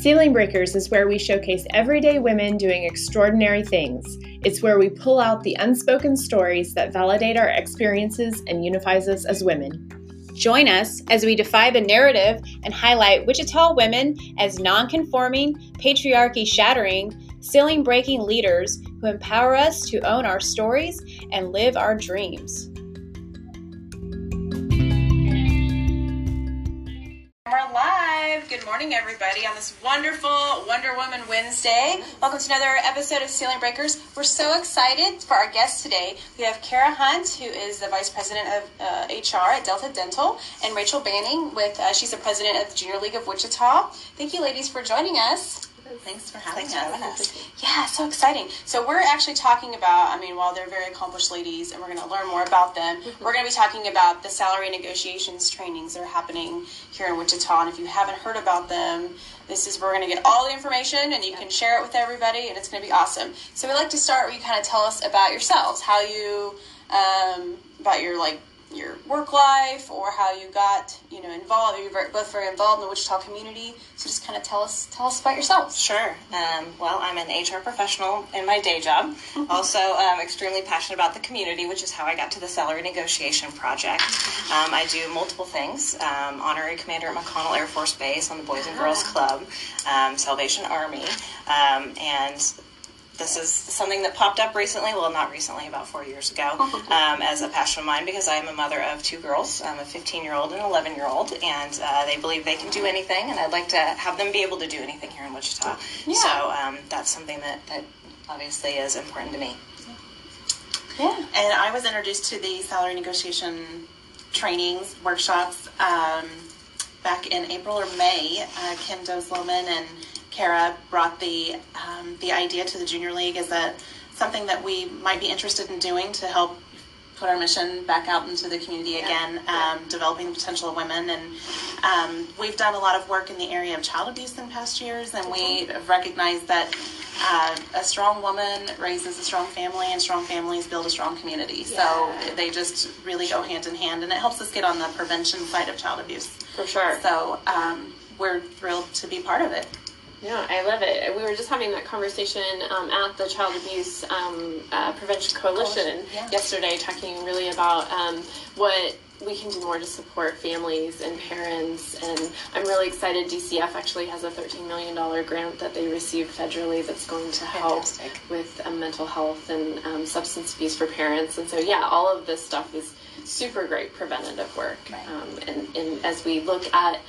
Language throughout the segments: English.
Ceiling Breakers is where we showcase everyday women doing extraordinary things. It's where we pull out the unspoken stories that validate our experiences and unifies us as women. Join us as we defy the narrative and highlight Wichita women as non-conforming, patriarchy shattering, ceiling breaking leaders who empower us to own our stories and live our dreams. Morning, everybody, on this wonderful Wonder Woman Wednesday. Welcome to another episode of Ceiling Breakers. We're so excited for our guest today. We have Kara Hunt, who is the Vice President of uh, HR at Delta Dental, and Rachel Banning, with uh, she's the President of the Junior League of Wichita. Thank you, ladies, for joining us. Thanks for having Thanks us. for having us. Yeah, so exciting. So we're actually talking about, I mean, while they're very accomplished ladies, and we're going to learn more about them, we're going to be talking about the salary negotiations trainings that are happening here in Wichita. And if you haven't heard about them, this is where we're going to get all the information, and you can share it with everybody, and it's going to be awesome. So we'd like to start where you kind of tell us about yourselves, how you, um, about your like your work life or how you got you know involved you're very- both very involved in the wichita community so just kind of tell us tell us about yourselves Sure. Um, well, I'm an HR professional in my day job. also, um, extremely passionate about the community, which is how I got to the salary negotiation project. Um, I do multiple things. Um, honorary commander at McConnell Air Force Base on the Boys and Girls Club, um, Salvation Army, um, and this is something that popped up recently. Well, not recently, about four years ago, um, as a passion of mine because I am a mother of two girls. I'm a 15 year old and an 11 year old, and uh, they believe they can do anything, and I'd like to have them be able to do anything here in Wichita. So um, that's something that, that obviously is important to me. yeah And I was introduced to the salary negotiation trainings, workshops, um, back in April or May. Uh, Kim Dosloman and Kara brought the um, the idea to the Junior League as a something that we might be interested in doing to help put our mission back out into the community again, um, developing the potential of women. And um, we've done a lot of work in the area of child abuse in past years, and we have recognized that uh, a strong woman raises a strong family, and strong families build a strong community. So they just really go hand in hand, and it helps us get on the prevention side of child abuse. For sure. So um, we're thrilled to be part of it. Yeah, I love it. We were just having that conversation um, at the Child Abuse um, uh, Prevention Coalition Coalition, yeah. yesterday, talking really about um, what we can do more to support families and parents. And I'm really excited. DCF actually has a $13 million grant that they received federally that's going to help Fantastic. with um, mental health and um, substance abuse for parents. And so, yeah, all of this stuff is super great preventative work. Um, and, and as we look at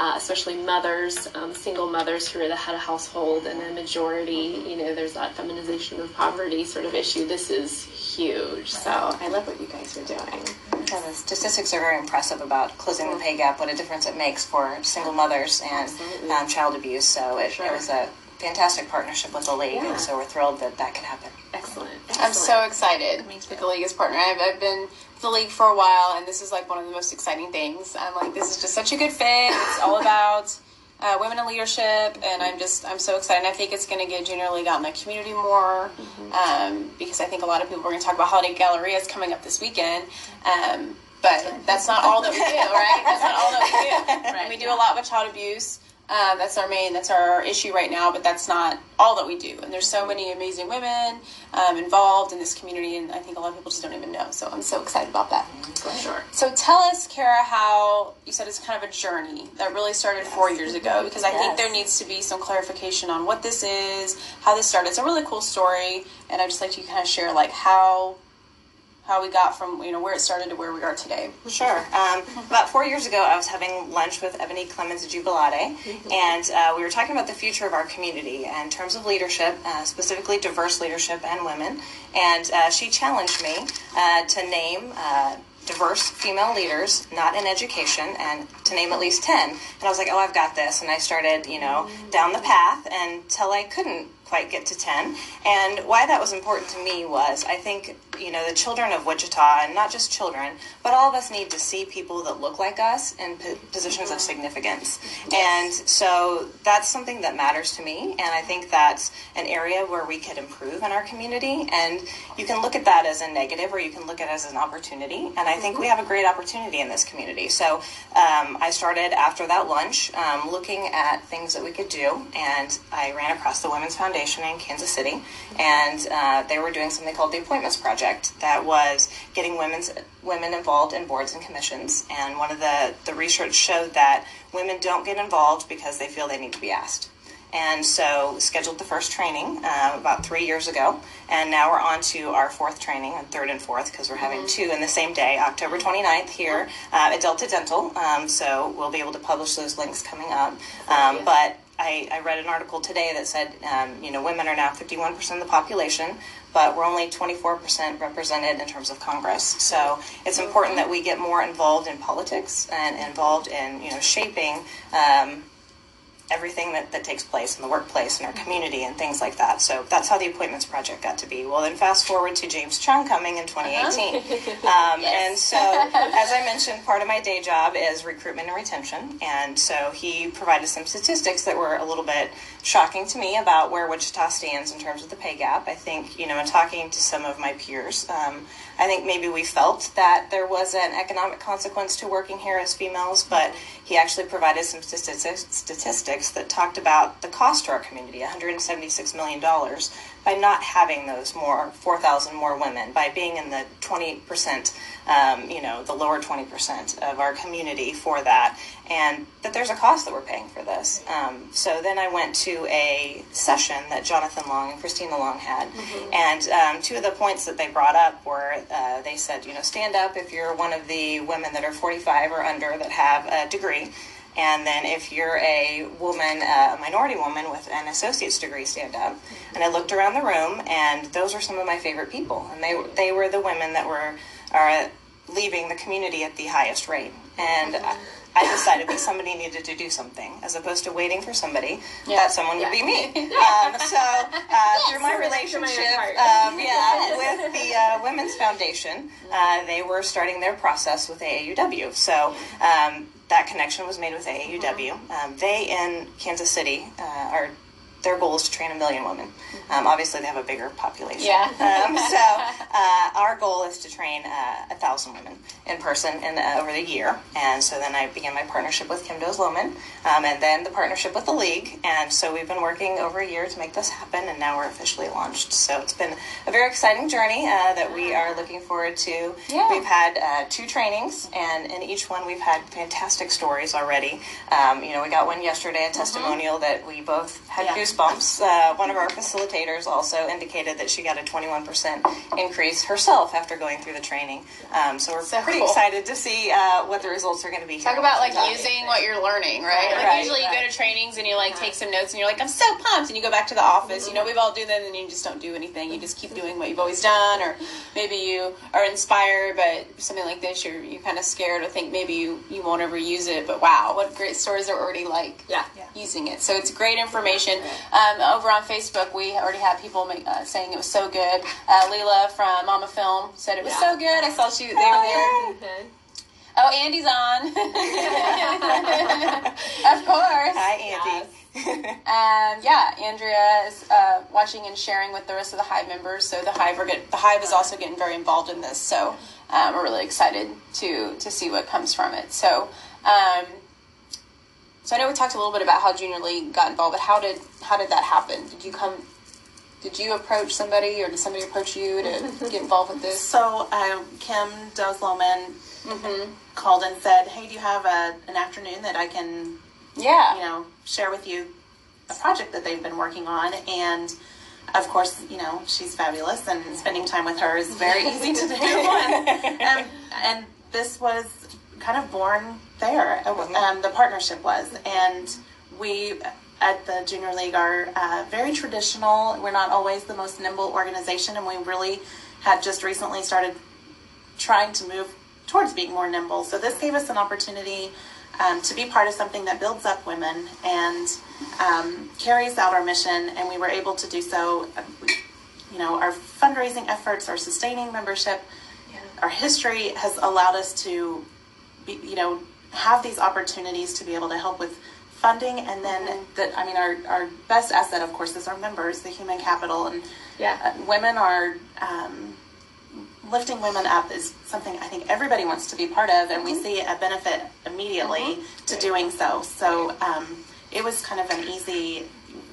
uh, especially mothers, um, single mothers who are the head of household, and the majority, you know, there's that feminization of poverty sort of issue. This is huge. So I love what you guys are doing. Yeah, the statistics are very impressive about closing the pay gap, what a difference it makes for single mothers and um, child abuse. So it, Sure. it was a fantastic partnership with the league, Yeah. and so we're thrilled that that could happen. Excellent. I'm so excited to the league as partner. I've, I've been with the league for a while, and this is like one of the most exciting things. I'm like, this is just such a good fit. It's all about uh, women in leadership, and I'm just I'm so excited. And I think it's going to get junior league out in the community more um, because I think a lot of people are going to talk about holiday gallerias coming up this weekend. Um, but that's not all that we do, right? That's not all that we do. And we do a lot with child abuse. Um, that's our main, that's our issue right now, but that's not all that we do. And there's so many amazing women um, involved in this community, and I think a lot of people just don't even know. So I'm so excited about that. For sure. So tell us, Kara, how you said it's kind of a journey that really started four years ago, because I think there needs to be some clarification on what this is, how this started. It's a really cool story, and I'd just like to kind of share like how how we got from you know where it started to where we are today. Sure. Um, about four years ago, I was having lunch with Ebony Clemens Jubilate, and uh, we were talking about the future of our community in terms of leadership, uh, specifically diverse leadership and women. And uh, she challenged me uh, to name. Uh, diverse female leaders, not in education, and to name at least 10. And I was like, oh, I've got this. And I started, you know, down the path until I couldn't quite get to 10. And why that was important to me was I think, you know, the children of Wichita, and not just children, but all of us need to see people that look like us in positions of significance. And so that's something that matters to me. And I think that's an area where we could improve in our community. And you can look at that as a negative or you can look at it as an opportunity. And I think we have a great opportunity in this community. So um, I started after that lunch um, looking at things that we could do. And I ran across the Women's Foundation in Kansas City, and uh, they were doing something called the Appointments Project that was getting women's women involved in boards and commissions. And one of the the research showed that women don't get involved because they feel they need to be asked. And so scheduled the first training uh, about three years ago, and now we're on to our fourth training, and third and fourth, because we're having two in the same day, October 29th here uh, at Delta Dental. Um, so we'll be able to publish those links coming up. Um, but I, I read an article today that said, um, you know, women are now 51% of the population, but we're only 24% represented in terms of Congress. So it's important that we get more involved in politics and involved in, you know, shaping um, everything that, that takes place in the workplace and our community and things like that. So that's how the appointments project got to be. Well, then fast forward to James Chung coming in 2018. Um, And so, as I mentioned, part of my day job is recruitment and retention. And so he provided some statistics that were a little bit shocking to me about where Wichita stands in terms of the pay gap. I think, you know, in talking to some of my peers, um, I think maybe we felt that there was an economic consequence to working here as females, but he actually provided some statistics, statistics that talked about the cost to our community $176 million by not having those more 4,000 more women, by being in the 20%, um, you know, the lower 20% of our community for that, and that there's a cost that we're paying for this. Um, so then I went to a session that Jonathan Long and Christina Long had, and um, two of the points that they brought up were uh, they said, you know, stand up if you're one of the women that are 45 or under that have a degree. And then if you're a woman, uh, a minority woman with an associate's degree, stand up. And I looked around the room, and those are some of my favorite people. And they they were the women that were are leaving the community at the highest rate. And I, I decided that somebody needed to do something, as opposed to waiting for somebody. yeah. That someone would be me. Um, so uh, through my relationship, um, yeah, with the uh, Women's Foundation, uh, they were starting their process with AAUW. So. Um, that connection was made with AAUW. Um, they in Kansas City uh, are their goal is to train a million women. Um, obviously, they have a bigger population. Yeah. um, so uh, our goal is to train uh, a thousand women in person in uh, over the year. And so then I began my partnership with Kim Does Lohman, um, and then the partnership with the league. And so we've been working over a year to make this happen, and now we're officially launched. So it's been a very exciting journey uh, that we are looking forward to. Yeah. We've had uh, two trainings, and in each one we've had fantastic stories already. Um, you know, we got one yesterday, a testimonial that we both had Yeah. goosebumps. Uh, one of our facilitators also indicated that she got a 21% increase herself after going through the training. Um, so we're So pretty cool. excited to see uh, what the results are going to be. Talk about like using what you're learning, right? Like Right, usually you go to trainings and you like take some notes and you're like, I'm so pumped, and you go back to the office. You know, we've all do that, and you just don't do anything. You just keep doing what you've always done, or maybe you are inspired, but something like this, you're you kind of scared or think maybe you you won't ever use it. But wow, what great stories are already like Yeah. using it. So it's great information. Um, over on Facebook, we already had people make, uh, saying it was so good. Uh, Leela from Mama Film said it was so good. I saw she they were there. Okay. Oh, Andy's on. of course. Hi, Andy. Um, yeah, Andrea is uh, watching and sharing with the rest of the Hive members. So the Hive are get, the Hive is also getting very involved in this. So um, we're really excited to to see what comes from it. So. Um, so I know we talked a little bit about how Junior League got involved, but how did how did that happen? Did you come? Did you approach somebody, or did somebody approach you to get involved with this? So uh, Kim Does Lohman called and said, "Hey, do you have a, an afternoon that I can, Yeah, you know, share with you a project that they've been working on?" And of course, you know, she's fabulous, and spending time with her is very easy to do. And, and, and this was kind of born there. Um, the partnership was, and we at the junior league are uh, very traditional. We're not always the most nimble organization, and we really had just recently started trying to move towards being more nimble. So this gave us an opportunity um, to be part of something that builds up women and um, carries out our mission. And we were able to do so. You know, our fundraising efforts, our sustaining membership, our history has allowed us to, you know, have these opportunities to be able to help with funding. And then that, I mean, our, our best asset, of course, is our members, the human capital, and Yeah. uh, women are. Um, lifting women up is something I think everybody wants to be part of, and we see a benefit immediately to doing so. So um, it was kind of an easy.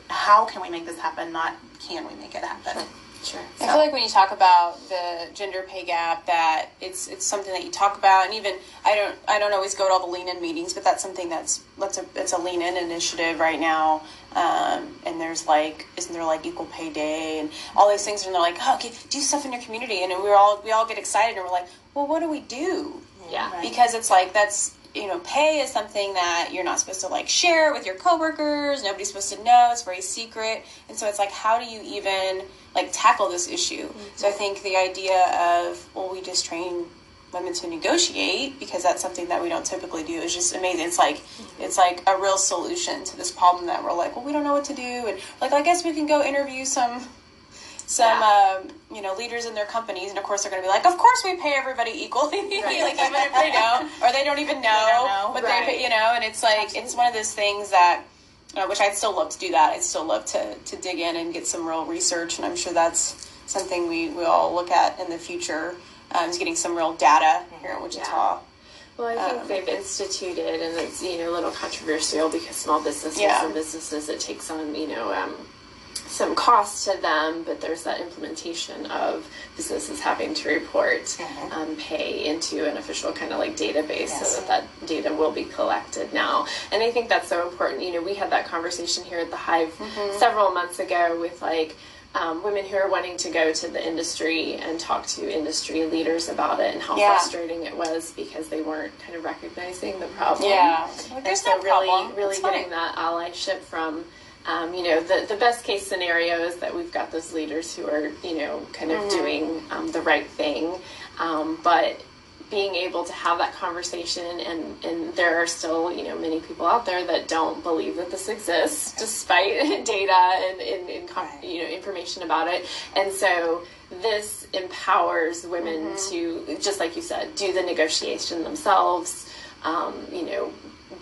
How can we make this happen? Not can we make it happen? Sure. I feel like when you talk about the gender pay gap, that it's it's something that you talk about, and even I don't I don't always go to all the lean in meetings, but that's something that's that's a it's a lean in initiative right now. Um, and there's like isn't there like equal pay day and all these things, and they're like, oh, okay, do stuff in your community, and we're all we all get excited, and we're like, well, what do we do? Yeah. because it's like that's you know pay is something that you're not supposed to like share with your coworkers. Nobody's supposed to know. It's very secret. And so it's like how do you even like tackle this issue? So i think the idea of well we just train women to negotiate because that's something that we don't typically do. Is just amazing. It's like it's like a real solution to this problem that we're like well we don't know what to do. And like i guess we can go interview some some um, you know leaders in their companies, and of course they're going to be like, of course we pay everybody equally, like even if they don't, or they don't even know, don't know, but right. they pay, you know, and it's like it's one of those things that. Uh, which I'd still love to do that. I'd still love to, to dig in and get some real research, and I'm sure that's something we, we all look at in the future. Um, is getting some real data here in Wichita. Well, I think Um, they've instituted, and it's you know a little controversial because small businesses Yeah. and businesses it takes on you know um, some cost to them, but there's that implementation of businesses having to report Mm-hmm. um, pay into an official kind of like database so that that data will be collected now. And I think that's so important. You know, we had that conversation here at the Hive Mm-hmm. several months ago with like. Um, women who are wanting to go to the industry and talk to industry leaders about it and how Yeah. frustrating it was because they weren't kind of recognizing the problem. Yeah. Like, and there's so no really, problem. really It's fine. getting that allyship from, um, you know, the the best case scenario is that we've got those leaders who are, you know, kind of Mm-hmm. doing um, the right thing, um, but being able to have that conversation and and there are still you know many people out there that don't believe that this exists despite data and, and, and com- you know information about it. And so this empowers women to just like you said do the negotiation themselves um, you know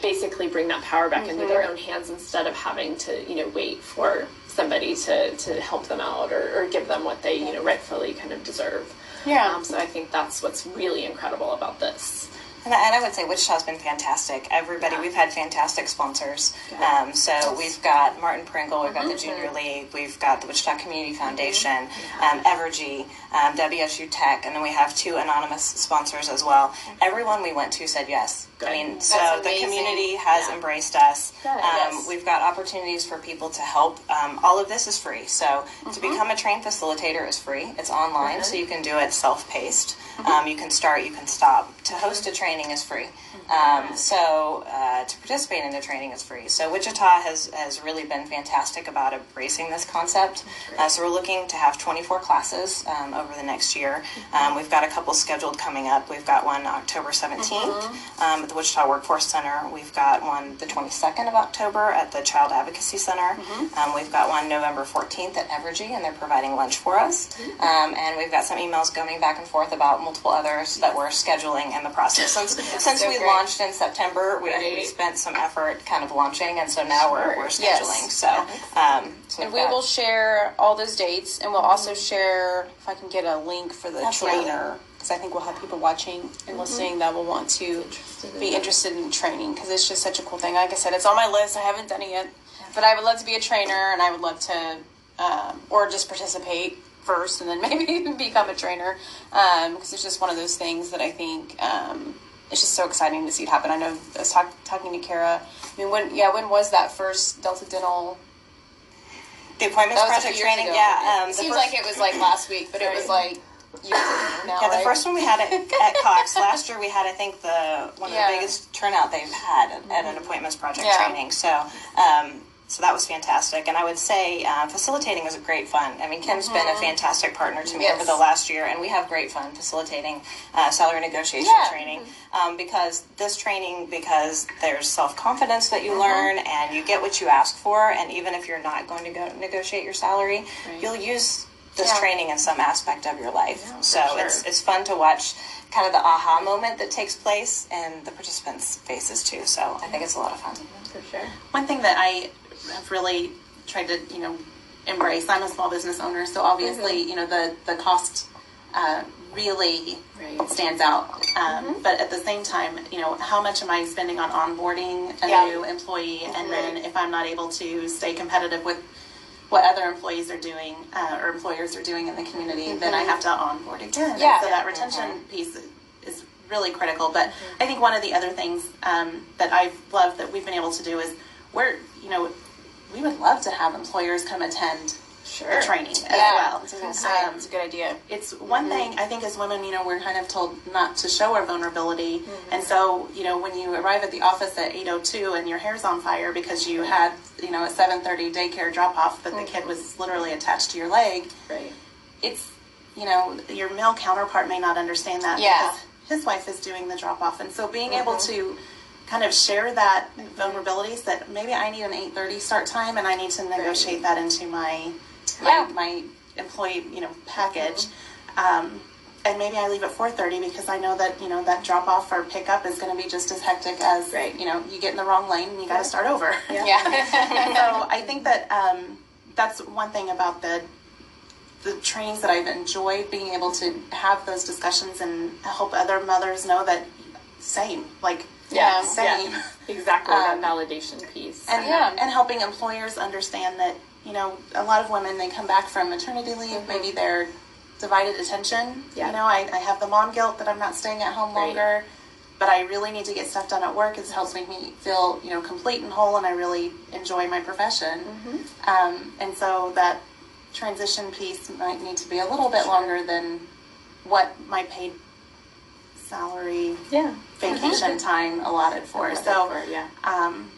basically bring that power back into their own hands instead of having to you know wait for somebody to, to help them out or, or give them what they you know rightfully kind of deserve Yeah. um, so I think that's what's really incredible about this. And I, and I would say Wichita's been fantastic. Everybody, we've had fantastic sponsors. Um, so we've got Martin Pringle, we've got the Junior League, we've got the Wichita Community Foundation, um, Evergy, um, WSU Tech, and then we have two anonymous sponsors as well. Everyone we went to said yes. I mean, so the community has embraced us. Um, yes. We've got opportunities for people to help. Um, all of this is free. So to become a trained facilitator is free. It's online, so you can do it self-paced. Um, you can start, you can stop. To host a training is free. Um, so uh, to participate in the training is free. So Wichita has, has really been fantastic about embracing this concept. Uh, so we're looking to have 24 classes um, over the next year. Um, we've got a couple scheduled coming up. We've got one October 17th um, at the Wichita Workforce Center. We've got one the 22nd of October at the Child Advocacy Center. Um, we've got one November 14th at Evergy, and they're providing lunch for us. Um, and we've got some emails going back and forth about multiple others that we're scheduling in the process. Since, since so we great. launched in September, we, we spent some effort kind of launching, and so now we're, we're Yes. scheduling. So, um, so And we've got- will share all those dates, and we'll also share if I can get a link for the Absolutely. trainer, because I think we'll have people watching and listening that will want to be interested in training, because it's just such a cool thing. Like I said, it's on my list. I haven't done it yet, but I would love to be a trainer, and I would love to, um, or just participate first, and then maybe even become a trainer, because it's just one of those things that I think. Um, it's just so exciting to see it happen. I know I was talk, talking to Kara. I mean, when yeah, when was that first Delta Dental the appointments was a project training. ago. Yeah, um, it seems first- like it was like last week, but it was like years ago now. Yeah, the right? first one we had at, at Cox last year, we had I think the one of Yeah. the biggest turnout they've had at, at an appointments project Yeah. training. So um, so that was fantastic. And I would say uh, facilitating is a great fun. I mean, Kim's been a fantastic partner to me Yes. over the last year, and we have great fun facilitating uh, salary negotiation Yeah. training. Um, because this training, because there's self confidence that you learn, and you get what you ask for. And even if you're not going to go negotiate your salary, you'll use this Yeah. training in some aspect of your life. so sure. it's it's fun to watch kind of the aha moment that takes place in the participants' faces too. So I think it's a lot of fun. For sure. One thing that I have really tried to, you know, embrace. I'm a small business owner, so obviously, you know, the the cost uh, really Right. stands out. Um, But at the same time, you know, how much am I spending on onboarding a Yeah. new employee, and then if I'm not able to stay competitive with what other employees are doing uh, or employers are doing in the community, then I have to onboard again. And Yeah. So that retention piece is really critical. But I think one of the other things um, that I've loved that we've been able to do is we're, you know, we would love to have employers come attend the training as well. I was Um, it's a good idea. it's one thing I think as women, you know, we're kind of told not to show our vulnerability, mm-hmm. and so you know when you arrive at the office at eight oh two and your hair's on fire because you had you know a seven thirty daycare drop off, but the mm-hmm. kid was literally attached to your leg. Right. It's you know your male counterpart may not understand that Yeah. because his wife is doing the drop off, and so being able mm-hmm. to kind of share that vulnerabilities that maybe I need an eight thirty start time and I need to negotiate that into my my, my employee you know package. Um, and maybe I leave at four thirty because I know that you know that drop off or pickup is going to be just as hectic as Right. you know you get in the wrong lane and you got to start over. Yeah. so I think that um, that's one thing about the the trainings that I've enjoyed being able to have those discussions and help other mothers know that same like Yeah. same Exactly. Um, that validation piece. and Yeah. and helping employers understand that you know a lot of women they come back from maternity leave maybe they're divided attention Yeah. you know I, I have the mom guilt that i'm not staying at home Right. longer but i really need to get stuff done at work it helps make me feel you know complete and whole and i really enjoy my profession Mm-hmm. um, and so that transition piece might need to be a little bit longer than what my paid salary yeah. vacation time allotted for so For- yeah. um,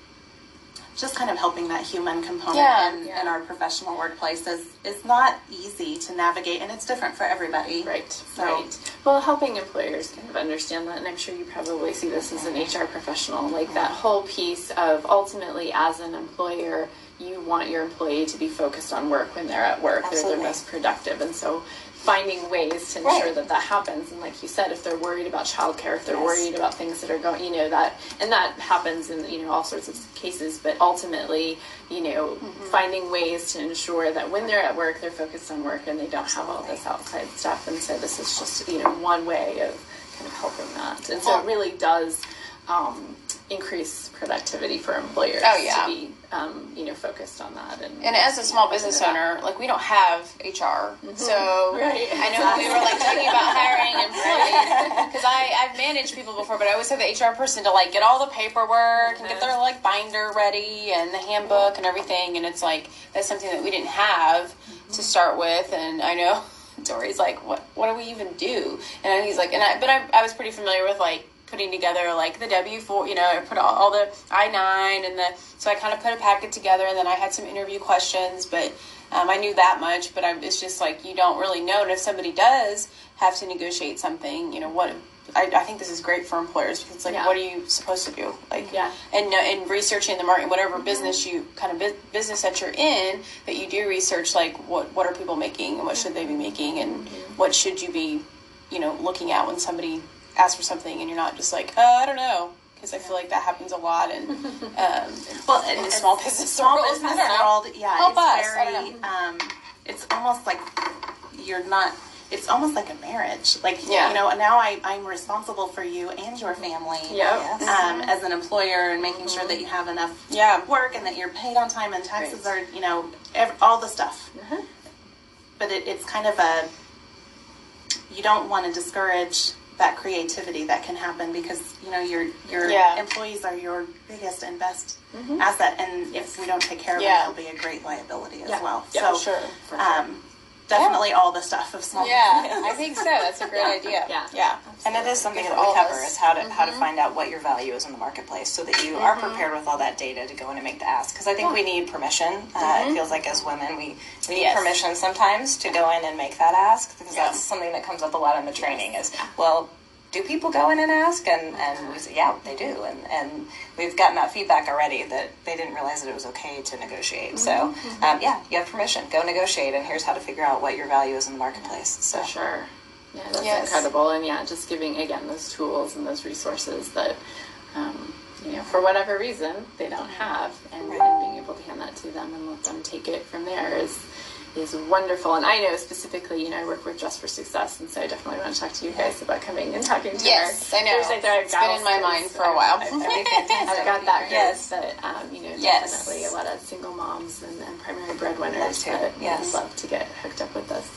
just kind of helping that human component Yeah, in, yeah. in our professional workplace is, is not easy to navigate and it's different for everybody. Right, So- right. Well, helping employers kind of understand that, and I'm sure you probably see this as an HR professional, like that whole piece of ultimately, as an employer, you want your employee to be focused on work when they're at work. They're Absolutely. their most productive, and so finding ways to ensure Right. that that happens. And like you said, if they're worried about childcare, if they're Yes. worried about things that are going, you know, that and that happens in you know all sorts of cases. But ultimately, you know, finding ways to ensure that when they're at work, they're focused on work and they don't have all this outside stuff. And so this is just you know one way of kind of helping that. And so it really does. Um, increase productivity for employers Oh, yeah. to be um, you know focused on that and, And as a small business owner, like we don't have HR, mm-hmm. so Right. I know we were like talking about hiring employees because I I've managed people before, but I always have the HR person to like get all the paperwork and get their mm-hmm. like binder ready and the handbook and everything, and it's like that's something that we didn't have mm-hmm. to start with, and I know. Dory's like, what? What do we even do? And he's like, and I, but I, I was pretty familiar with like putting together like the W four, you know, I put all, all the I nine and the so I kind of put a packet together, and then I had some interview questions, but um, I knew that much. But I'm, it's just like you don't really know, and if somebody does have to negotiate something, you know what. I, I think this is great for employers because it's like, Yeah. what are you supposed to do? Like, Yeah. and and researching the market, whatever business you kind of bu- business that you're in, that you do research like what what are people making and what should they be making and what should you be, you know, looking at when somebody asks for something and you're not just like, oh, I don't know, because I feel like that happens a lot and um, Well, in the small business small world, business I world, yeah, Help it's us, very, um, it's almost like you're not. It's almost like a marriage. Like Yeah. you know, now I, I'm responsible for you and your family. Yep. Um, as an employer and making sure that you have enough Yeah. work and that you're paid on time and taxes Right. are you know ev- all the stuff. But it, it's kind of a you don't want to discourage that creativity that can happen because you know your your Yeah. employees are your biggest and best asset, and if we don't take care of Yeah. them, they'll be a great liability as Yeah. well. Yeah, so sure. For sure. um, definitely all the stuff of small Yeah, I think so. That's a great idea. Yeah. Yeah. And it is something that we cover us. is how to how to mm-hmm. find out what your value is in the marketplace, so that you are mm-hmm. prepared with all that data to go in and make the ask. Because I think we need permission. Uh, It mm-hmm. feels like as women, we, we need Yes. permission sometimes to go in and make that ask. Because that's something that comes up a lot in the training. Is well, do people go in and ask? And and we say, yeah, they do. And and we've gotten that feedback already that they didn't realize that it was okay to negotiate. So um, yeah, you have permission. Go negotiate, and here's how to figure out what your value is in the marketplace. So For sure. Yeah, that's Yes. incredible. And yeah, just giving again those tools and those resources that, um, you know, for whatever reason they don't have, and, and being able to hand that to them and let them take it from there is is wonderful. And I know specifically, you know, I work with Dress for Success, and so I definitely want to talk to you guys about coming and talking to Yes, our I know. Thursday Thrive It's been in my mind for a while. I've, I've, I've got that Yes. yes, but um, you know, Yes. definitely a lot of single moms and, and primary breadwinners that Yes. would love to get hooked up with us.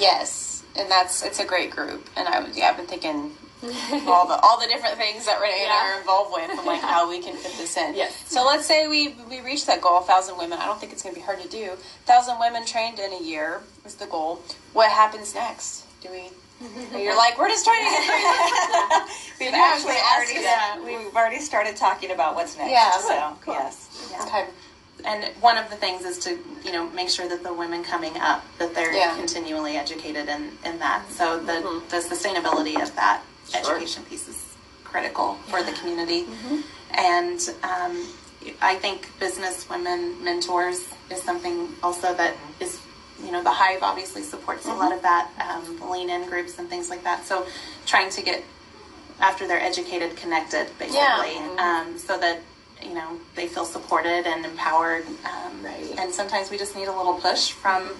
Yes, and that's it's a great group, and I was yeah, I've been thinking all the all the different things that Renee and I are involved with, and like how we can fit this in. Yes. So let's say we we reach that goal, thousand women. I don't think it's going to be hard to do. Thousand women trained in a year is the goal. What happens next? Do we? You're like, we're just trying to get we've Yeah, actually already that. we've already started talking about what's next. Yeah. So yes. Okay. And one of the things is to, you know, make sure that the women coming up, that they're Yeah. continually educated in, in that. So the, mm-hmm. the sustainability of that education piece is critical for the community. And um, I think business women mentors is something also that is, you know, the Hive obviously supports a lot of that, um, lean in groups and things like that. So trying to get after they're educated, connected, basically, Yeah. um, so that you know they feel supported and empowered. Um, Right. And sometimes we just need a little push from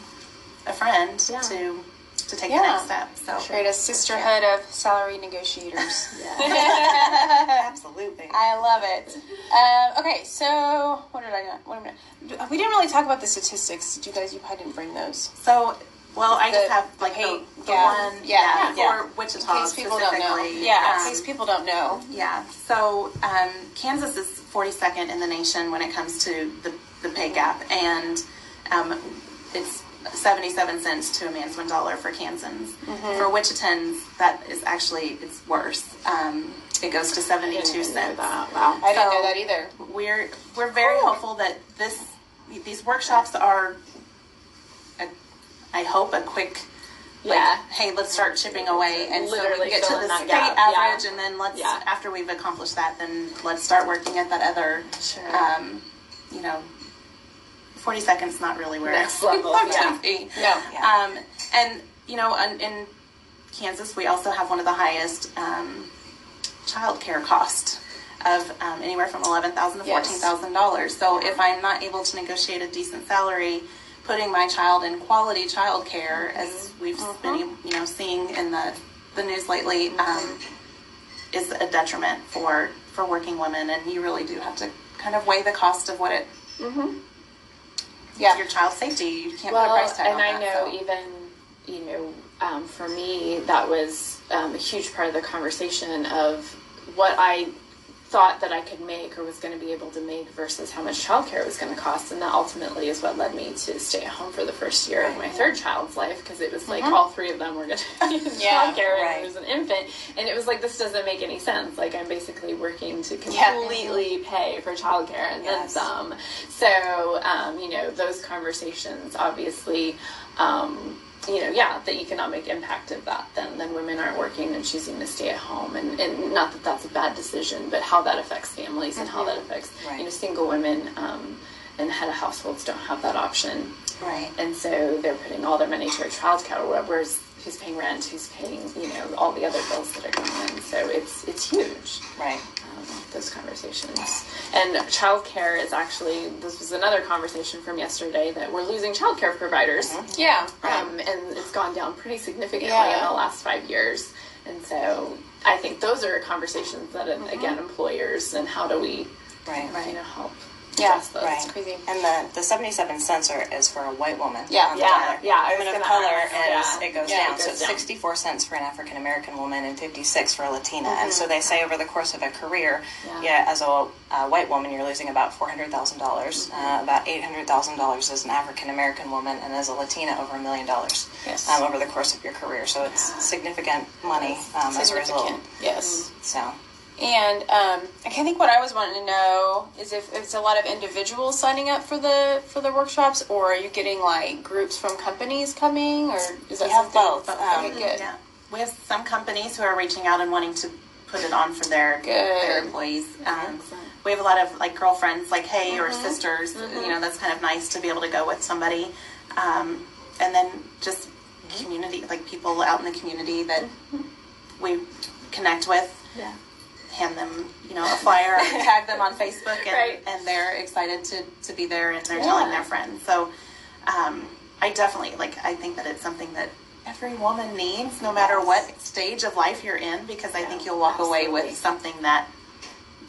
a friend Yeah. to to take Yeah. the next step. So Create a sisterhood of salary negotiators. Absolutely. I love it. Um, okay, so what did I not? What am I? We didn't really talk about the statistics. Did you guys? You probably didn't bring those. so. Well, I just The- have the like pay the, the gap. one, Yeah. yeah, for Wichita In case people don't know. specifically. Yeah, in Um, case people don't know. Yeah. So um, Kansas is 42nd in the nation when it comes to the, the pay gap, and um, it's 77 cents to a man's one dollar for Kansans. Mm-hmm. For Wichitans, that is actually it's worse. Um, it goes to 72 cents. Wow. I didn't So- know that either. We're we're very hopeful that this these workshops are, a, I hope, a quick. Like, Yeah. hey, let's start chipping away, and so we Literally can get to the state gap, yeah. average, and then let's Yeah. after we've accomplished that, then let's start working at that other. Sure. Um, you know, forty seconds not really where Next I level, want yeah. be. No. Um, and you know, in, in Kansas, we also have one of the highest um, child care cost of um, anywhere from eleven thousand to fourteen thousand dollars. So if I'm not able to negotiate a decent salary, putting my child in quality child care, as we've been you know seeing in the the news lately, um, is a detriment for for working women. And you really do have to kind of weigh the cost of what it. Yeah. Your child's safety. You can't put a Well, price tag and on I know so. even you know um, for me that was um, a huge part of the conversation of what I thought that I could make or was going to be able to make versus how much childcare was going to cost, and that ultimately is what led me to stay at home for the first year of my third child's life because it was like all three of them were going to be in Yeah, childcare and right. it was an infant, and it was like this doesn't make any sense. Like I'm basically working to Yeah. completely pay for childcare and then some. So um, you know those conversations obviously. Um, you know, yeah, the economic impact of that, then then women aren't working and choosing to stay at home, and, and not that that's a bad decision, but how that affects families and how that affects Right. you know single women um, and head of households don't have that option, Right. and so they're putting all their money toward childcare. where- Whereas who's paying rent, who's paying you know all the other bills that are going in, so it's it's huge Right. Those conversations. And childcare is actually this was another conversation from yesterday that we're losing childcare providers, Yeah. um, and it's gone down pretty significantly Yeah. in the last five years. And so I think those are conversations that Mm-hmm. again employers and how do we Right. you know help Yeah. That's crazy. And the, the 77 cents are, is for a white woman. Yeah. Yeah, yeah, I Women of color ask, is yeah. it goes Yeah, down. it so it's down. 64 cents for an African American woman and 56 for a Latina. Mm-hmm. And so they say over the course of a career, Yeah. yeah, as a, uh white woman, you're losing about $400,000. Mm-hmm. Uh, about $800,000 as an African American woman, and as a Latina, over a million dollars Yes. um, over the course of your career. So it's significant money um, as a result. Significant. Yes. So. And um, I think what I was wanting to know is if, if it's a lot of individuals signing up for the for the workshops, or are you getting like groups from companies coming, or is that We have both. Okay, Um, good. Yeah, we have some companies who are reaching out and wanting to put it on for their their employees. Um, we have a lot of like girlfriends, like hey, or sisters. You know, that's kind of nice to be able to go with somebody, um, and then just community, like people out in the community that we connect with. Yeah. Hand them, you know, a flyer, or tag them on Facebook, and, Right. and they're excited to, to be there, and they're telling their friends. So, um, I definitely like. I think that it's something that every woman needs, no matter what stage of life you're in, because I think you'll walk away with something that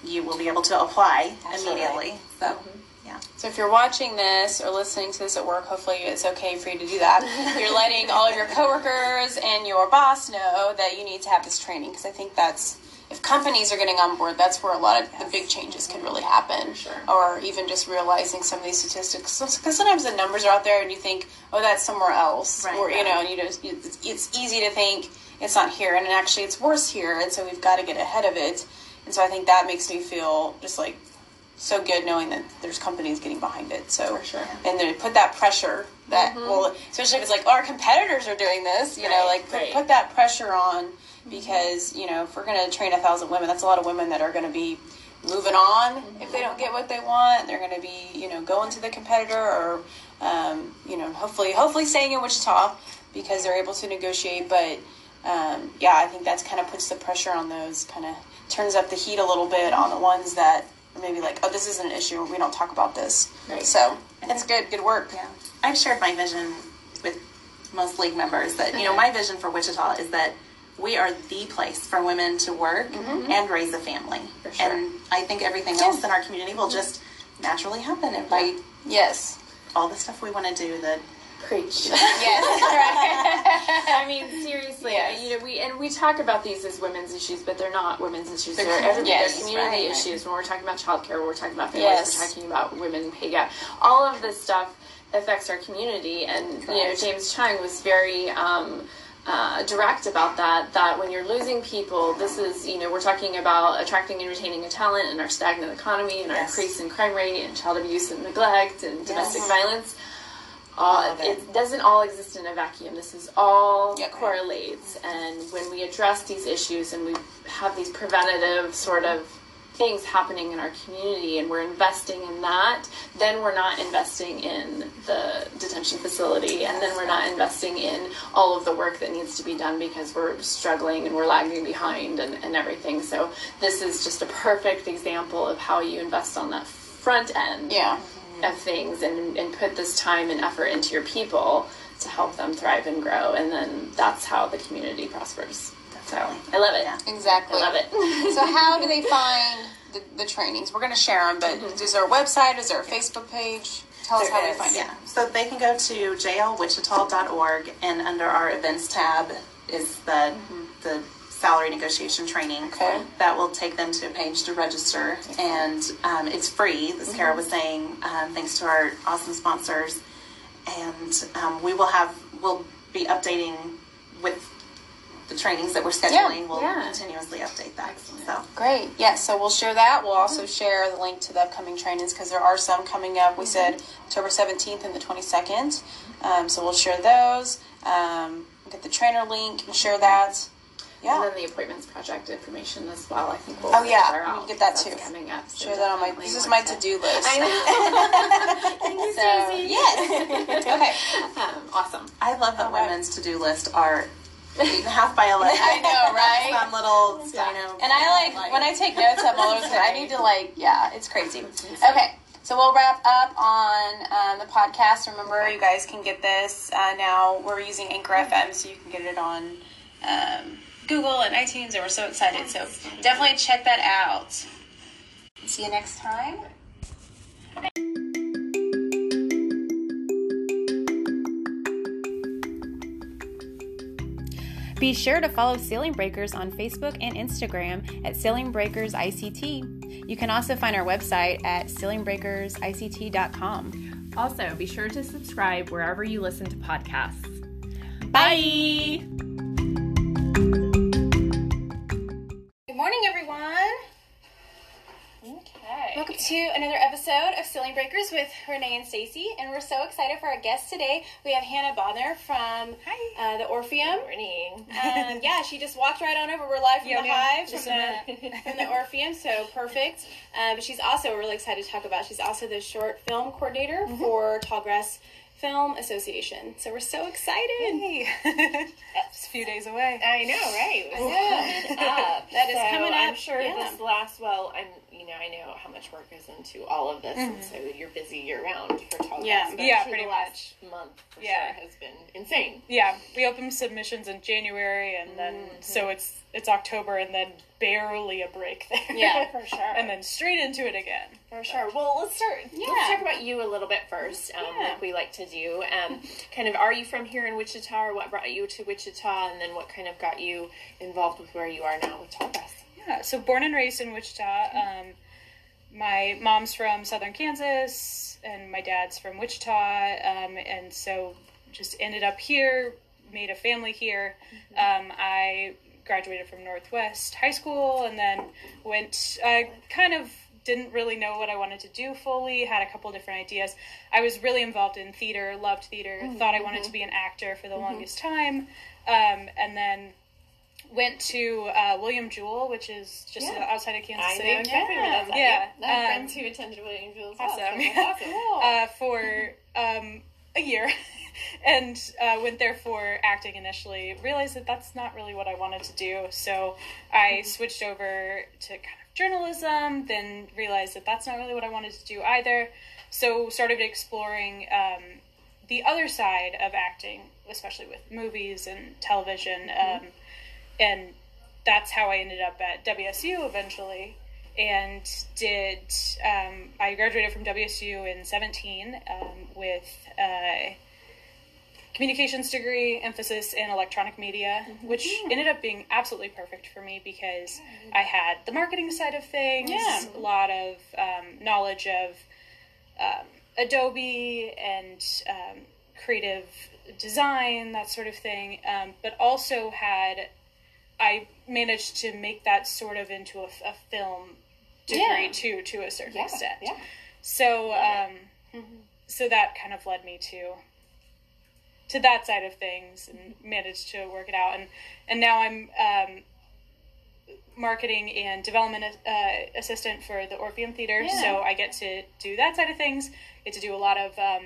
you will be able to apply Absolutely. immediately. So, yeah. So if you're watching this or listening to this at work, hopefully it's okay for you to do that. you're letting all of your coworkers and your boss know that you need to have this training because I think that's if companies are getting on board, that's where a lot of the big changes can really happen. sure. Or even just realizing some of these statistics because sometimes the numbers are out there and you think, oh, that's somewhere else, Right, or you know, and you just it's, easy to think it's not here, and actually it's worse here, and so we've got to get ahead of it. And so I think that makes me feel just like so good knowing that there's companies getting behind it. So For sure. and then put that pressure that mm-hmm. well, especially if it's like our competitors are doing this, you know, like put, right. put that pressure on because you know if we're going to train a thousand women, that's a lot of women that are going to be moving on if they don't get what they want. They're going to be you know going to the competitor or um, you know hopefully hopefully staying in Wichita because they're able to negotiate, but. Um, yeah, I think that's kind of puts the pressure on those, kind of turns up the heat a little bit on the ones that are maybe like, oh, this isn't an issue. We don't talk about this. Right. So it's good. Good work. Yeah. I've shared my vision with most league members that, you know, my vision for Wichita is that we are the place for women to work and raise a family. sure. And I think everything else in our community will just naturally happen and by Yes. all the stuff we want to do that Preach. Yes. right I mean, seriously, Yes. you know, we and we talk about these as women's issues, but they're not women's issues. They're, They're everybody. yes, they're community right. issues. When we're talking about childcare, when we're talking about families, Yes. we're talking about women pay gap. All of this stuff affects our community, and you know, James Chung was very. Um, uh, direct about that that when you're losing people this is you know we're talking about attracting and retaining a talent and our stagnant economy and our increase in crime rate and child abuse and neglect and domestic violence uh, it. it doesn't all exist in a vacuum. This is all Yep. correlates, and when we address these issues and we have these preventative sort of things happening in our community, and we're investing in that, then we're not investing in the detention facility, and then we're not investing in all of the work that needs to be done because we're struggling and we're lagging behind and, and everything. So this is just a perfect example of how you invest on that front end Yeah. of things and, and put this time and effort into your people to help them thrive and grow and then that's how the community prospers so i love it Yeah. Exactly. i love it so how do they find the, the trainings? We're going to share them, but is there a website? Is there a Facebook page? Tell us There how they is, find yeah. it. So they can go to jlwichita.org and under our events tab is the the salary negotiation training. Okay. That will take them to a page to register, and um, it's free. As Kara was saying, um, thanks to our awesome sponsors, and um, we will have we'll be updating with the trainings that we're scheduling. we'll yeah. continuously update that. So. Great. Yeah, so we'll share that. We'll also share the link to the upcoming trainings because there are some coming up. We said October 17th and the 22nd. Um, so we'll share those. Um, get the trainer link and share that. Yeah. and then the appointments project information as well i think we'll Oh, yeah. share We out get that too. coming up so Share that on my. This is my to do list. i know Thank you, So, yes. okay. um, awesome I love that right. women's to do list are eight and a half by eleven. I know, right? Some little, you know. And I like when I take notes. I'm always I need to like yeah, it's crazy. Okay, so we'll wrap up on um, the podcast. Remember, you guys can get this uh, now. We're using Anchor FM, so you can get it on um, Google and iTunes, and we're so excited. So definitely check that out. See you next time. Be sure to follow Ceiling Breakers on Facebook and Instagram at Ceiling Breakers ICT. You can also find our website at ceilingbreakersict.com. Also, be sure to subscribe wherever you listen to podcasts. Bye. Good morning, everyone. Okay. Welcome to another episode of Ceiling Breakers with Renee and Stacy, and we're so excited for our guest today. We have Hannah Bonner from uh, the Orpheum. morning. Um, yeah, she just walked right on over. We're live from Yeah, the yeah. Hive, from the, from the Orpheum, so perfect. Um, but she's also really excited to talk about. She's also the short film coordinator Mm-hmm. for Tallgrass Film Association. So we're so excited. It's a few days away. I know, right? Yeah. coming up. That is So coming I'm up, sure yeah. this lasts well. I'm, you know, I know how much work goes into all of this, and Mm-hmm. so you're busy year round for Tall Yeah. Yeah, pretty last month for Yeah. sure has been insane. Yeah, we opened submissions in January, and then Mm-hmm. so it's it's October, and then barely a break there. Yeah, For sure. and then straight into it again. For sure. Well, let's start. Yeah. Let's talk about you a little bit first, um, Yeah. like we like to do. Um, kind of, are you from here in Wichita, or what brought you to Wichita, and then what kind of got you involved with where you are now with Tallgrass? Yeah, so born and raised in Wichita. Um, my mom's from southern Kansas, and my dad's from Wichita, um, and so just ended up here, made a family here. Um, I graduated from Northwest High School, and then went. I kind of didn't really know what I wanted to do fully. Had a couple different ideas. I was really involved in theater, loved theater. Thought I wanted to be an actor for the longest time, um, and then went to uh, William Jewell, which is just Yeah. outside of Kansas I City. know exactly where that's at. Yeah. I have Um, friends who attended William Jewell's house. Awesome. That's awesome. uh, for um, a year and uh, went there for acting initially. Realized that that's not really what I wanted to do, so I switched over to kind of journalism. Then realized that that's not really what I wanted to do either. So started exploring um, the other side of acting, especially with movies and television, um, and that's how I ended up at WSU eventually and did um, I graduated from WSU in 17 um, with a communications degree emphasis in electronic media which ended up being absolutely perfect for me because I had the marketing side of things Yeah. a lot of um, knowledge of um, Adobe and um, creative design that sort of thing um, but also had I managed to make that sort of into a, a film degree Yeah. too, to a certain Yeah, extent. yeah. So, um, so that kind of led me to to that side of things, and managed to work it out. And and now I'm um, marketing and development uh, assistant for the Orpheum Theater. Yeah. So I get to do that side of things. Get to do a lot of um,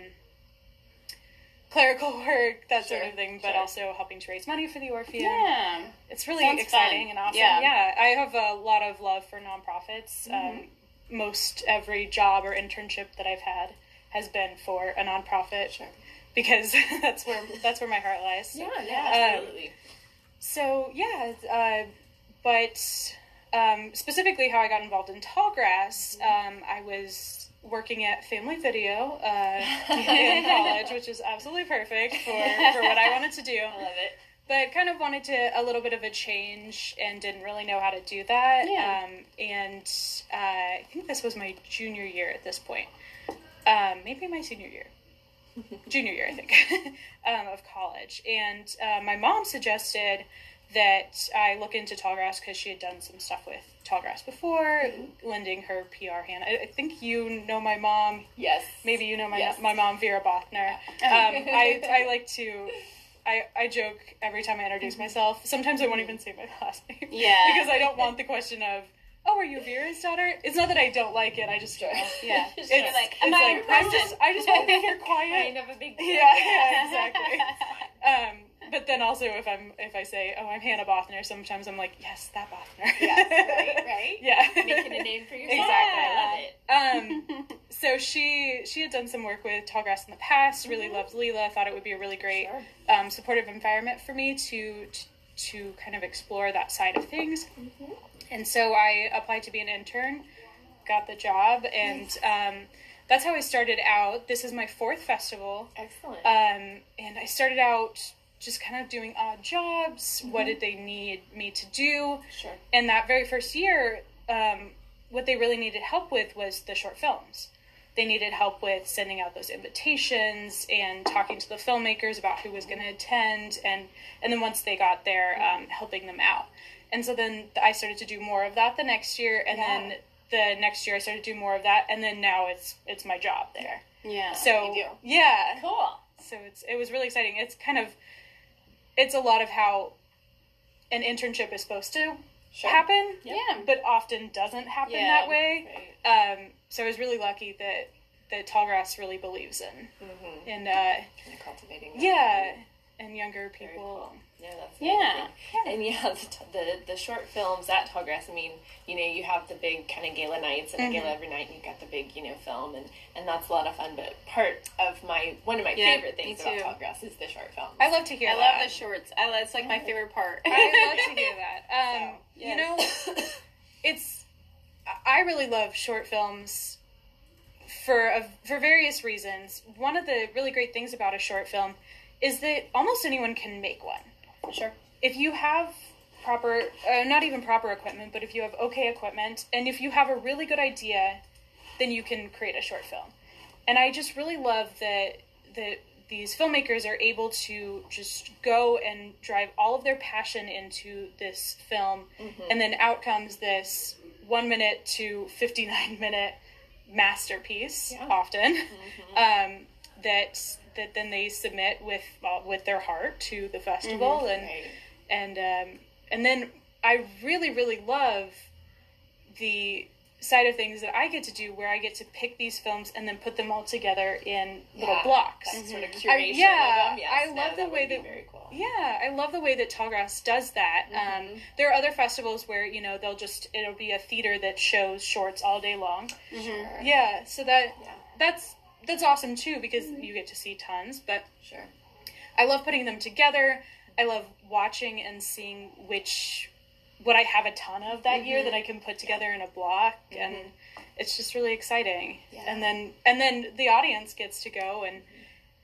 clerical work, that sort of thing, but sure. also helping to raise money for the Orpheum Yeah. it's really Sounds exciting fun. and awesome. Yeah. Yeah. I have a lot of love for nonprofits. Mm-hmm. Um, most every job or internship that I've had has been for a nonprofit because that's where that's where my heart lies. So, Yeah, um, yeah, absolutely. so yeah, uh, but um, specifically how I got involved in Tallgrass, um, I was working at Family Video uh, in college, which is absolutely perfect for, for what I wanted to do I love it. but kind of wanted to a little bit of a change and didn't really know how to do that. Yeah. Um, and uh, I think this was my junior year at this point, um, maybe my senior year, junior year, I think, um, of college. And uh, my mom suggested that I look into Tallgrass because she had done some stuff with Tallgrass before, lending her PR hand. I, I think you know my mom. Yes. Maybe you know my Yes. my mom Vera Bothner. Um, I I like to. I, I joke every time I introduce myself. Sometimes I won't even say my last name. Yeah. because I don't want the question of, oh, are you Vera's daughter? It's not that I don't like it. I just don't. Yeah. It's like, it's am I like, I just I just want to be here Kind of a big Yeah, yeah, exactly. Um, but then also if I'm if I say, oh, I'm Hannah Bothner, sometimes I'm like, yes, that Bothner. Yes, right, right? Yeah. Making a name for yourself. Exactly. I love it. Um, so she she had done some work with Tallgrass in the past. Really loved Lela. Thought it would be a really great, um, supportive environment for me to, to to kind of explore that side of things. And so I applied to be an intern, got the job, and um, that's how I started out. This is my fourth festival. Excellent. Um, and I started out just kind of doing odd jobs. What did they need me to do? Sure. And that very first year, um, what they really needed help with was the short films. They needed help with sending out those invitations and talking to the filmmakers about who was going to attend, and and then once they got there, um, helping them out. And so then I started to do more of that the next year, and Yeah. then the next year I started to do more of that, and then now it's it's my job there. yeah. So yeah, Cool. so it's it was really exciting. It's kind of it's a lot of how an internship is supposed to Sure. happen, Yeah. but often doesn't happen Yeah, that way. right. Um, so I was really lucky that that Tallgrass really believes in Mm-hmm. and uh, Kind of cultivating. yeah, and younger people. cool. Yeah, that's Yeah. And yeah, the, the the short films at Tallgrass. I mean, you know, you have the big kind of gala nights and Mm-hmm. gala every night. And you've got the big, you know, film, and and that's a lot of fun. But part of my one of my Yeah, favorite things about. Tallgrass is the short films. I love to hear I that. love the shorts. I love, it's like my favorite part. I love to hear that. Um, So, You know, it's I really love short films for a, for various reasons. One of the really great things about a short film is that almost anyone can make one. Sure. If you have proper, uh, not even proper equipment, but if you have okay equipment, and if you have a really good idea, then you can create a short film. And I just really love that that these filmmakers are able to just go and drive all of their passion into this film, and then out comes this one minute to fifty nine minute masterpiece. Often, um, that that then they submit with well, with their heart to the festival and Right. and um, and then I really really love the side of things that I get to do where I get to pick these films and then put them all together in little Yeah, blocks. That sort of curation. I- yeah, of them. Yes, I no, love the that way that- very cool. Yeah, I love the way that Tallgrass does that. Um, there are other festivals where you know they'll just it'll be a theater that shows shorts all day long. Sure. Yeah, so that Yeah. that's that's awesome too because mm-hmm. you get to see tons. But Sure. I love putting them together. I love watching and seeing which what I have a ton of that year that mm-hmm. I can put together in a block mm-hmm. and it's just really exciting. Yeah. And then and then the audience gets to go and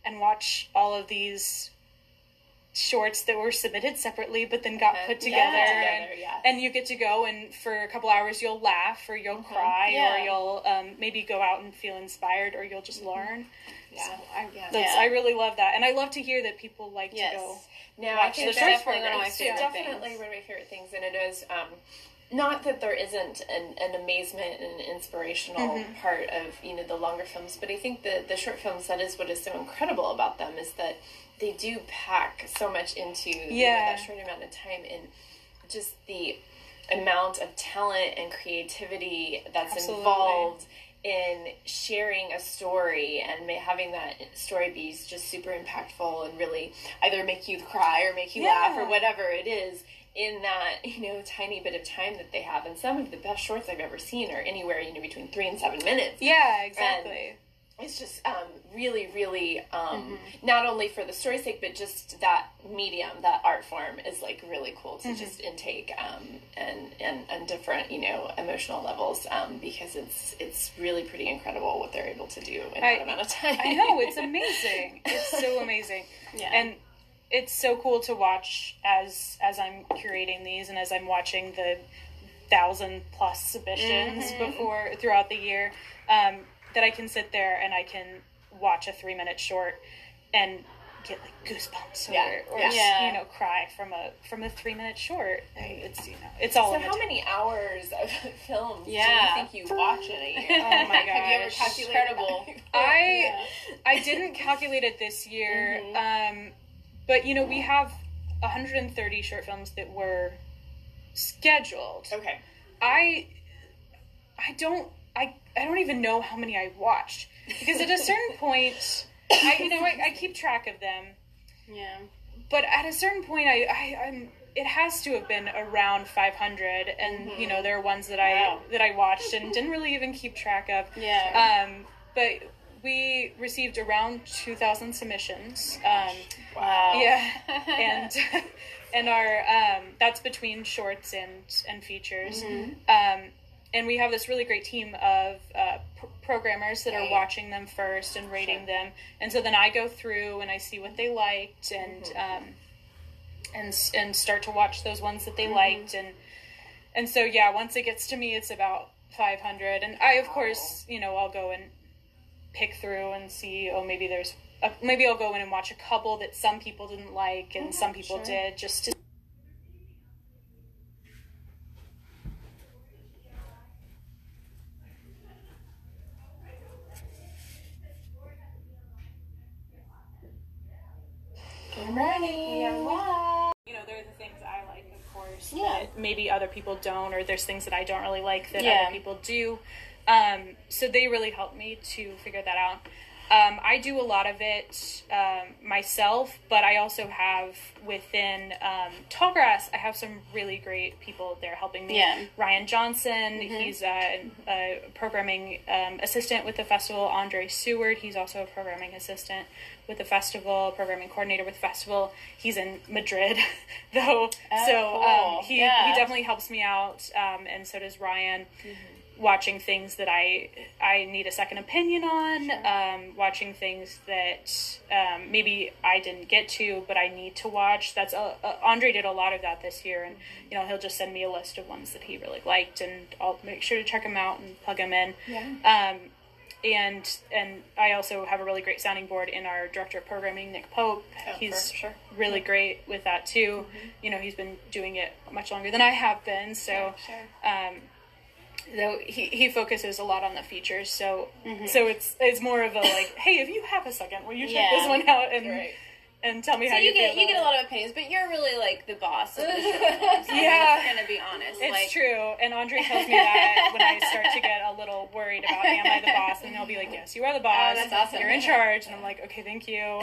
and watch all of these shorts that were submitted separately but then got put Yeah, together, and, together, yes. and you get to go and for a couple hours you'll laugh or you'll cry Yeah. or you'll um, maybe go out and feel inspired or you'll just learn Yeah. so I, Yeah. Yeah. I really love that and I love to hear that people like Yes. to go No, I watch think the that's definitely one of my favorite Yeah. definitely one of my favorite things, and it is um, not that there isn't an, an amazement and inspirational Mm-hmm. part of you know the longer films, but I think the the short films that is what is so incredible about them is that they do pack so much into you know, Yeah. that short amount of time and just the amount of talent and creativity that's Absolutely. involved in sharing a story and having that story be just super impactful and really either make you cry or make you laugh or whatever it is in that you know tiny bit of time that they have and some of the best shorts i've ever seen are anywhere you know between three and seven minutes yeah exactly it's just um, really, really um, Mm-hmm. not only for the story's sake, but just that medium, that art form is like really cool to Mm-hmm. just intake um, and, and and different you know emotional levels um, because it's it's really pretty incredible what they're able to do in I- that amount of time. I know it's amazing. It's so amazing. Yeah. And it's so cool to watch as as I'm curating these and as I'm watching the thousand plus submissions Mm-hmm. before throughout the year. Um, that I can sit there and I can watch a three minute short and get like goosebumps or, Yeah, or yeah. Yeah. you know cry from a from a three minute short. It's you know it's all so how t- many hours of films Yeah. do you think you watch in a year? Oh my Have you ever calculated? Incredible. I I didn't calculate it this year, um, but you know we have 130 short films that were scheduled. Okay. I I don't I I don't even know how many I watched because at a certain point I you know I, I keep track of them, yeah. but at a certain point I, I I'm it has to have been around 500 and you know there are ones that I Wow. that I watched and didn't really even keep track of. Yeah. Um, but we received around 2,000 submissions. Um, Wow. yeah, and and our um, that's between shorts and and features. Um, and we have this really great team of uh, pr- programmers that are watching them first and rating them, and so then I go through and I see what they liked and Mm-hmm. um, and and start to watch those ones that they Mm-hmm. liked and and so yeah, once it gets to me, it's about five hundred, and I of course you know I'll go and pick through and see oh maybe there's a, maybe I'll go in and watch a couple that some people didn't like and some people sure. did just to. Yeah. you know, there are the things I like, of course, Yeah. that maybe other people don't, or there's things that I don't really like that Yeah. other people do. Um, so they really helped me to figure that out. Um, I do a lot of it um, myself, but I also have within um, Tallgrass, I have some really great people there helping me. Yeah. Ryan Johnson, he's a, a programming um, assistant with the festival. Andre Seward, he's also a programming assistant with the festival, programming coordinator with the festival. He's in Madrid, though. so cool. um, he, Yeah. he definitely helps me out, um, and so does Ryan. Watching things that I I need a second opinion on, um, watching things that um, maybe I didn't get to, but I need to watch. That's uh, uh, Andre did a lot of that this year, and you know he'll just send me a list of ones that he really liked, and I'll make sure to check them out and plug them in. Yeah. Um, and and I also have a really great sounding board in our director of programming, Nick Pope. he's for sure. really great with that too. You know, he's been doing it much longer than I have been, so Sure. Though he, he focuses a lot on the features. So mm-hmm. so it's it's more of a like, hey, if you have a second, will you check Yeah. this one out and Right. And tell me So how you you, get feel you get a lot of opinions, but you're really like the boss of the show. I mean, Yeah. if we're gonna be honest. It's like, true, and Andre tells me that when I start to get a little worried about am I the boss, and he'll be like, "Yes, you are the oh, boss. that's awesome. You're in charge." And I'm like, "Okay, thank you."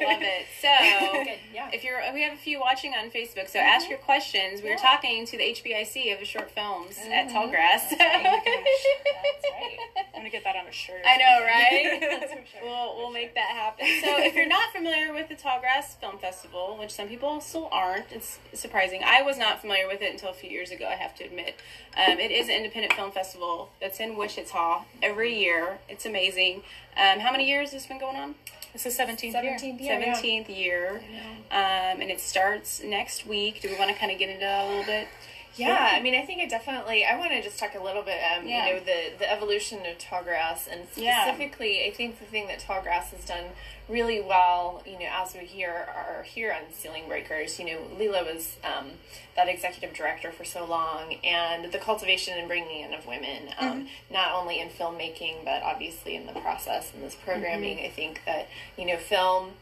Love it. So, Yeah. if you're, we have a few watching on Facebook, so ask mm-hmm. your questions. We were talking to the HBIC of the short films at mm-hmm. Tallgrass. That's right. I'm gonna get that on a shirt. I know, something. right? That's for sure. We'll, we'll make that happen. So, if you're not familiar with the Tallgrass Film Festival, which some people still aren't, it's surprising. I was not familiar with it until a few years ago, I have to admit. Um, it is an independent film festival that's in Wichita every year. It's amazing. Um, how many years has this been going on? This is 17th year. 17th year. yeah. 17th year. Um, and it starts next week. Do we want to kind of get into that a little bit? Yeah, I mean, I think I definitely. I want to just talk a little bit, um, Yeah. you know, the the evolution of tallgrass, and Yeah. specifically, I think the thing that tallgrass has done really well, you know, as we hear are here on Ceiling Breakers, you know, Lela was um, that executive director for so long, and the cultivation and bringing in of women, um, not only in filmmaking but obviously in the process and this programming. I think that you know, film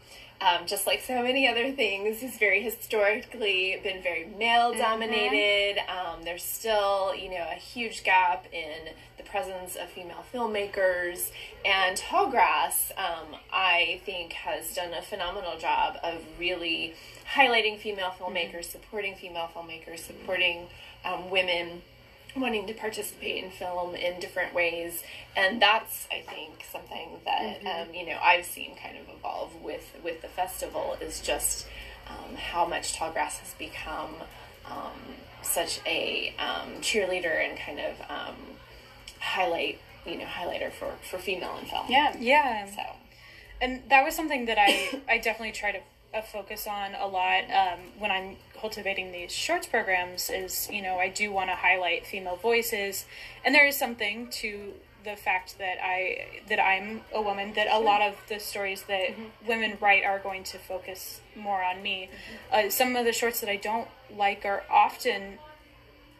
um, just like so many other things, has very historically been very male dominated. Um, there's still, you know, a huge gap in the presence of female filmmakers. And Tallgrass, um, I think, has done a phenomenal job of really highlighting female filmmakers, supporting female filmmakers, supporting um, women wanting to participate in film in different ways and that's i think something that um, you know i've seen kind of evolve with with the festival is just um, how much tallgrass has become um, such a um, cheerleader and kind of um, highlight you know highlighter for for female in film Yeah. Yeah. so and that was something that I I definitely try to uh, focus on a lot um, when I'm cultivating these shorts programs. Is you know I do want to highlight female voices, and there is something to the fact that I that I'm a woman. That a lot of the stories that women write are going to focus more on me. Uh, some of the shorts that I don't like are often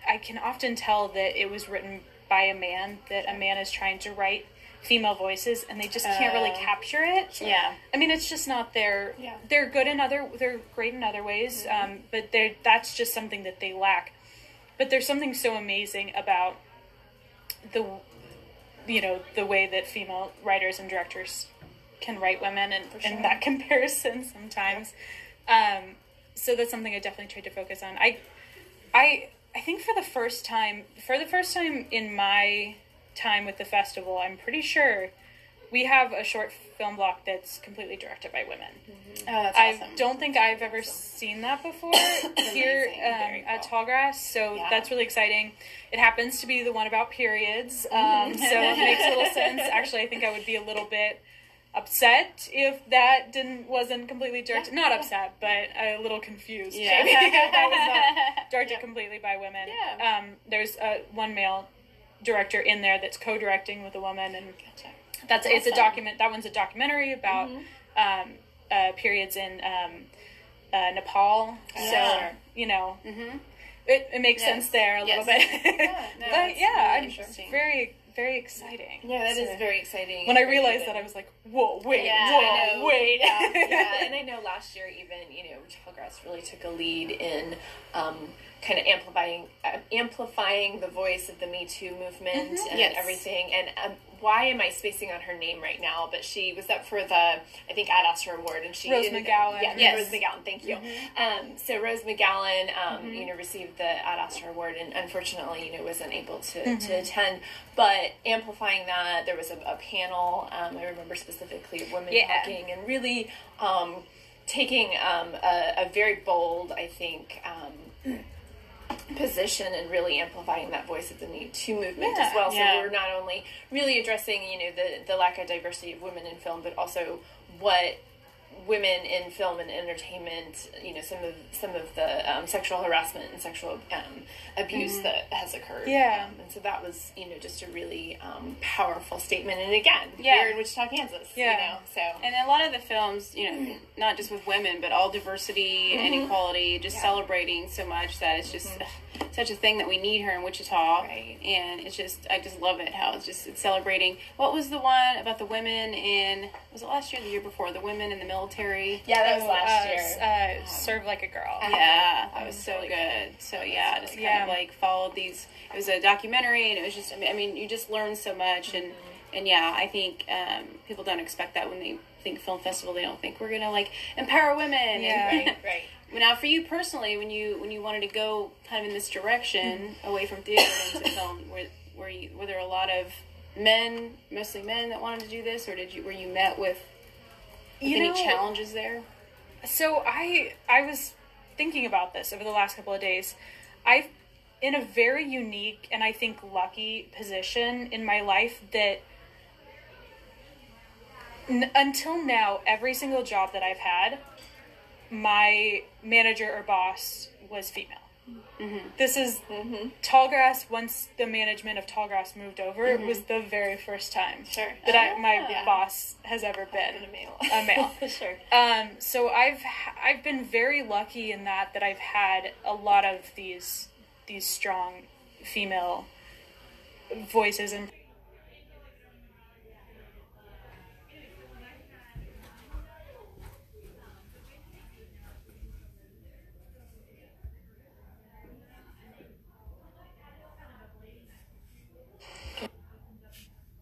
I can often tell that it was written by a man. That a man is trying to write female voices, and they just can't really Oh. capture it. Yeah. I mean, it's just not their. Yeah. They're good in other. They're great in other ways. Um, but they're that's just something that they lack. But there's something so amazing about the, you know, the way that female writers and directors can write women, and and that comparison sometimes. Um, so that's something I definitely tried to focus on. I, I, I think for the first time, for the first time in my time with the festival, I'm pretty sure we have a short film block that's completely directed by women. Oh, that's I awesome. don't think I've ever seen that before here um, Very at cool. Tallgrass, so Yeah. that's really exciting. It happens to be the one about periods, um, so it makes a little sense. Actually, I think I would be a little bit upset if that didn't wasn't completely directed. Not upset, but a little confused. Yeah. that was not directed completely by women. Yeah. Um, there's uh, one male director in there that's co-directing with a woman, and that's it's a document. That one's a documentary about um, uh, periods in um, uh, Nepal. Yeah. So you know, it, it makes Yes. sense there a little bit. Yeah, no, but yeah, really I'm interesting. very very exciting. Yeah, that is So- very exciting. When I realized even- that, I was like, "Whoa, wait, Yeah, whoa, wait!" yeah, yeah, and I know last year even you know Tallgrass really took a lead in um, kind of amplifying uh, amplifying the voice of the Me Too movement and Yes. everything. And um, why am I spacing on her name right now? But she was up for the I think Ad Astra Award, and she Rose ended- McGowan. Yeah, Yes. Rose McGowan. Thank you. Um, so Rose McGowan, um, you know, received the Ad Astra Award, and unfortunately, you know, wasn't able to, to attend. But amplifying that, there was a, a panel. Um, I remember specifically women Yeah. talking and really um, taking um, a, a very bold, I think. Position and really amplifying that voice of the Me Too movement as well. So yeah. we're not only really addressing, you know, the, the lack of diversity of women in film, but also what women in film and entertainment, you know, some of some of the um, sexual harassment and sexual um, abuse that has occurred. Yeah. Um, and so that was, you know, just a really um, powerful statement. And again, Yeah. here in Wichita, Kansas, Yeah. you know, so. And a lot of the films, you know, not just with women, but all diversity and equality, just celebrating so much that it's just ugh, such a thing that we need here in Wichita. Right. And it's just, I just love it how it's just it's celebrating. What was the one about the women in? Was it last year, or the year before? The women in the military. yeah, that was Oh, last uh, year. Uh, serve like a girl. Yeah, that was so good. So yeah, just kind Yeah. of like followed these. It was a documentary, and it was just. I mean, you just learn so much, and and yeah, I think um, people don't expect that when they think film festival. They don't think we're gonna like empower women. Yeah. and, right, right. Now, for you personally, when you when you wanted to go kind of in this direction mm-hmm. away from theater and into film, were were you were there a lot of men, mostly men, that wanted to do this, or did you were you met with, with You any know- challenges there? So I I was thinking about this over the last couple of days. I've in a very unique and I think lucky position in my life that n- until now every single job that I've had my manager or boss was female. This is Tallgrass. Once the management of Tallgrass moved over, it was the very first time Sure. that I, my Ah. boss has ever been a male. a male. sure. Um, so I've I've been very lucky in that that I've had a lot of these these strong female voices and